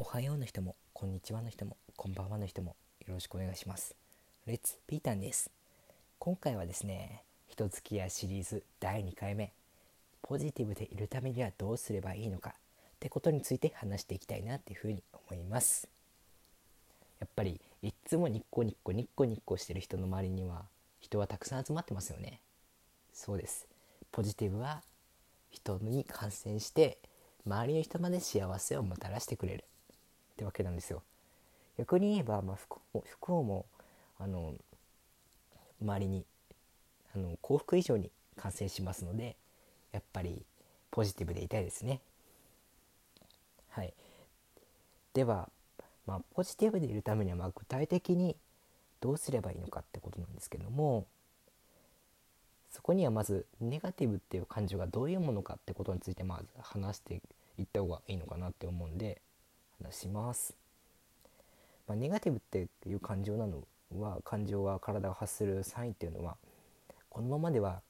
おはようの人も、こんにちはの人も、こんばんはの人も、よろしくお願いします。レッツピータンです。今回はですね、人付き合いシリーズ第2回目、ポジティブでいるためにはどうすればいいのかってことについて話していきたいなっていうふうに思います。やっぱり、いっつもニッコニッコニッコニッコしてる人の周りには、人はたくさん集まってますよね。そうです。ポジティブは人に感染して周りの人まで幸せをもたらしてくれるってわけなんですよ。逆に言えば、まあ、不幸もあの周りにあの幸福以上に感染しますのでやっぱりポジティブでいたいですね。はい、では、まあ、ポジティブでいるためにはまあ具体的にどうすればいいのかってことなんですけどもそこにはまずネガティブっていう感情がどういうものかってことについてまず話していった方がいいのかなって思うんで話します。まあ、ネガティブっていう感情なのは感情は体が発するサインっていうのはこのままでは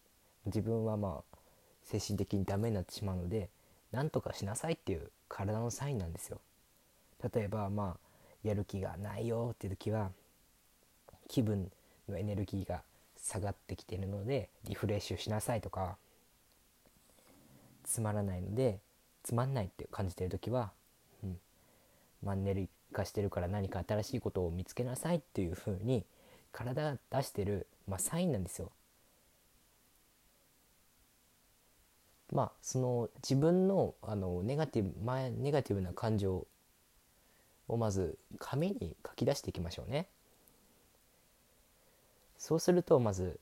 自分はまあ精神的にダメになってしまうので何とかしなさいっていう体のサインなんですよ。例えばまあやる気がないよっていう時は気分のエネルギーが下がってきてるのでリフレッシュしなさいとかつまらないのでつまんないって感じてる時は、マンネリ化してるから何か新しいことを見つけなさいっていう風に体が出してる、まあ、サインなんですよ。まあその自分のあのネガティブ前ネガティブな感情をまず紙に書き出していきましょうね。そうするとまず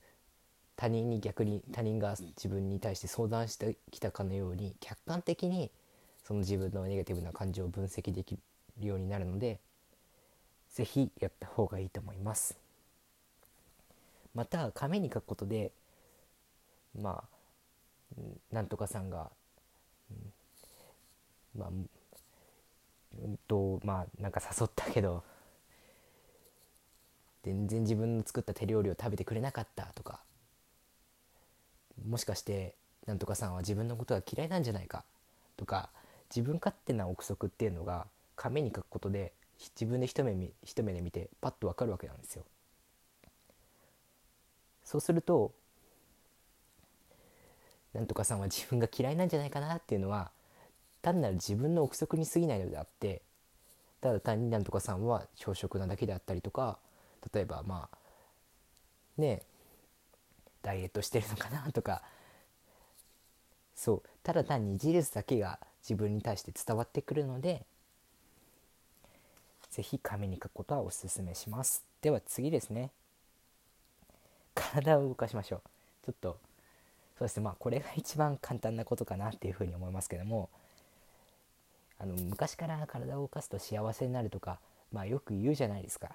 他人に逆に他人が自分に対して相談してきたかのように客観的にその自分のネガティブな感情を分析できるようになるので是非やった方がいいと思います。また紙に書くことでまあなんとかさんが、まあうんとまあなんか誘ったけど全然自分の作った手料理を食べてくれなかったとかもしかしてなんとかさんは自分のことが嫌いなんじゃないかとか自分勝手な憶測っていうのが紙に書くことで自分で一目一目で見てパッと分かるわけなんですよ。そうするとなんとかさんは自分が嫌いなんじゃないかなっていうのは単なる自分の憶測に過ぎないのであってただ単になんとかさんは小食なだけであったりとか例えばまあねダイエットしてるのかなとかそうただ単に事実だけが自分に対して伝わってくるので是非紙に書くことはおすすめします。では次ですね。体を動かしましょう。ちょっとそうですね。まあこれが一番簡単なことかなっていうふうに思いますけども。あの昔から体を動かすと幸せになるとかまあよく言うじゃないですか。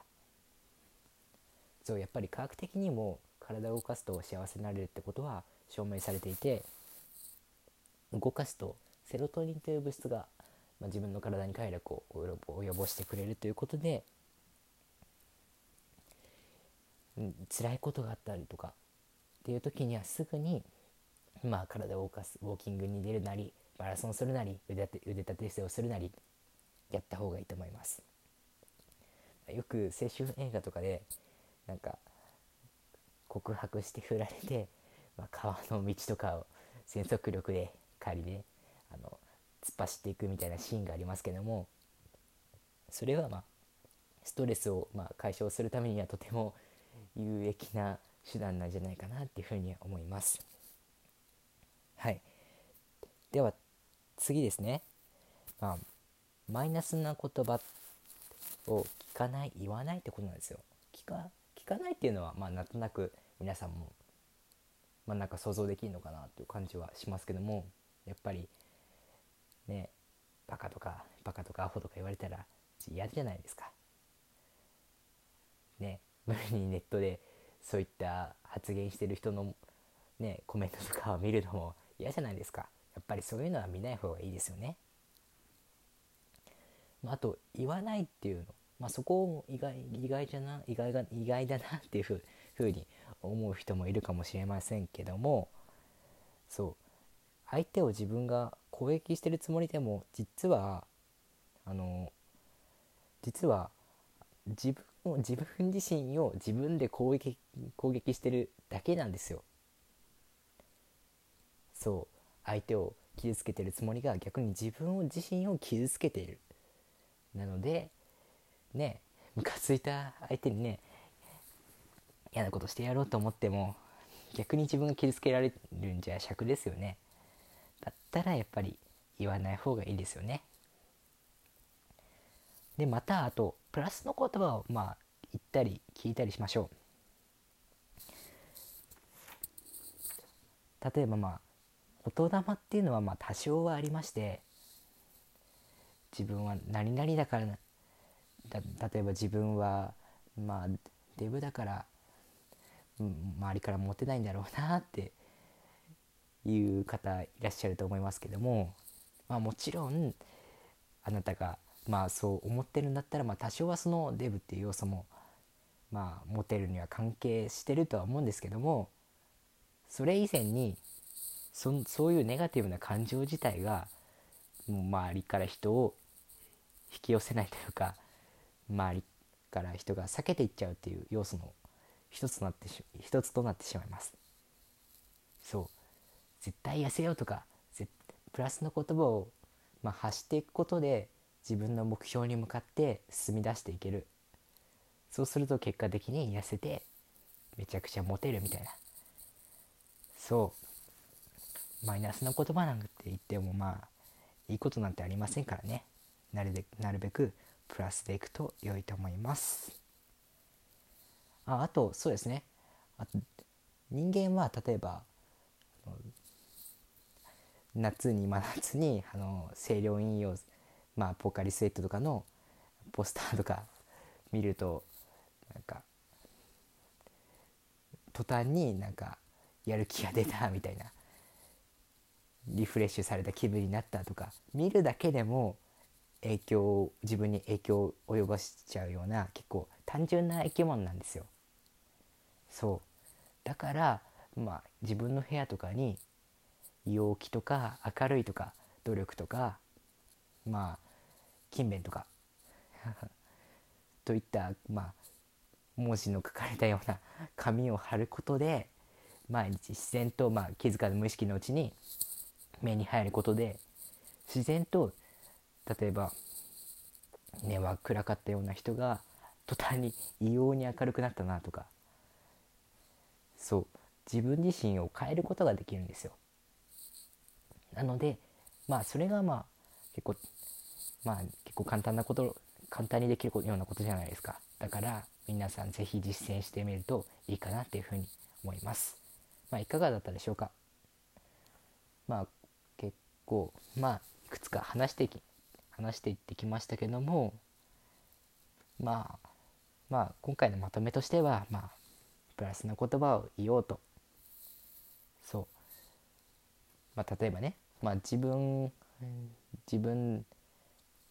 そうやっぱり科学的にも体を動かすと幸せになれるってことは証明されていて動かすとセロトニンという物質が、まあ、自分の体に快楽を及ぼしてくれるということで、うん、辛いことがあったりとかっていう時にはすぐに、まあ、体を動かすウォーキングに出るなりマラソンするなり腕立て腕立て伏せをするなりやった方がいいと思います。よく青春映画とかでなんか告白して振られて、まあ、川の道とかを全速力で仮であの突っ走っていくみたいなシーンがありますけどもそれはまあストレスをまあ解消するためにはとても有益な手段なんじゃないかなっていうふうに思います。はい、では次ですね、まあ、マイナスな言葉を聞かない言わないってことなんですよ。聞か聞かないっていうのはまあなんとなく皆さんも、まあ、なんか想像できるのかなっていう感じはしますけどもやっぱりねバカとかバカとかアホとか言われたら嫌じゃないですか。ね無理にネットでそういった発言してる人のねコメントとかを見るのも嫌じゃないですか。やっぱりそういうのは見ない方がいいですよね。まあ、あと言わないっていうのまあ、そこを意外意外じゃな意外が意外だなっていうふうに思う人もいるかもしれませんけどもそう相手を自分が攻撃してるつもりでも実はあの実は自分を自分自身を自分で攻撃攻撃してるだけなんですよ。そう。相手を傷つけてるつもりが逆に自分を自身を傷つけている。なのでねムカついた相手にね嫌なことしてやろうと思っても逆に自分が傷つけられるんじゃ尺ですよね。だったらやっぱり言わない方がいいですよね。でまたあとプラスの言葉をまあ言ったり聞いたりしましょう。例えばまあ言霊っていうのはまあ多少はありまして自分は何々だからだ例えば自分はまあデブだから周りからモテないんだろうなっていう方いらっしゃると思いますけども、まあ、もちろんあなたがまあそう思ってるんだったら、まあ、多少はそのデブっていう要素もまあモテるには関係してるとは思うんですけどもそれ以前にそそういうネガティブな感情自体がもう周りから人を引き寄せないというか周りから人が避けていっちゃうっていう要素の一つとなってし一つとなってしまいます。そう。絶対痩せようとかプラスの言葉を、まあ、発していくことで自分の目標に向かって進み出していける。そうすると結果的に痩せてめちゃくちゃモテるみたいな。そう。マイナスな言葉なんて言ってもまあいいことなんてありませんからね。なるべなるべくプラスでいくと良いと思います。ああとそうですね。あと人間は例えば夏に真夏にあの清涼飲用まあポカリスエットとかのポスターとか見るとなんか途端になんかやる気が出たみたいなリフレッシュされた気分になったとか見るだけでも影響自分に影響を及ぼしちゃうような結構単純な生き物なんですよ。そうだからまあ自分の部屋とかに陽気とか明るいとか努力とかまあ勤勉とか。といったまあ文字の書かれたような 紙を貼ることで毎日自然とまあ気づかず無意識のうちに目に入ることで自然と例えば根は暗かったような人が途端に異様に明るくなったなとか。そう。自分自身を変えることができるんですよ。なのでまあそれがまあ結構まあ結構簡単なこと簡単にできるようなことじゃないですか。だから皆さん是非実践してみるといいかなっていうふうに思います。まあいかがだったでしょうか？まあ結構まあいくつか話してき話していってきましたけどもまあまあ今回のまとめとしてはまあプラスな言葉を言おうと。そう、まあ、例えばね、まあ、自分自分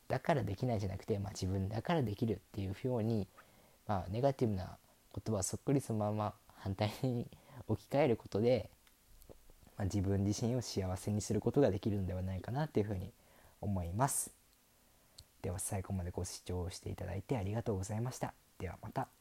だからできないじゃなくて、まあ、自分だからできるっていうように、まあ、ネガティブな言葉をそっくりそのまま反対に置き換えることで、まあ、自分自身を幸せにすることができるのではないかなというふうに思います。では最後までご視聴していただいてありがとうございました。ではまた。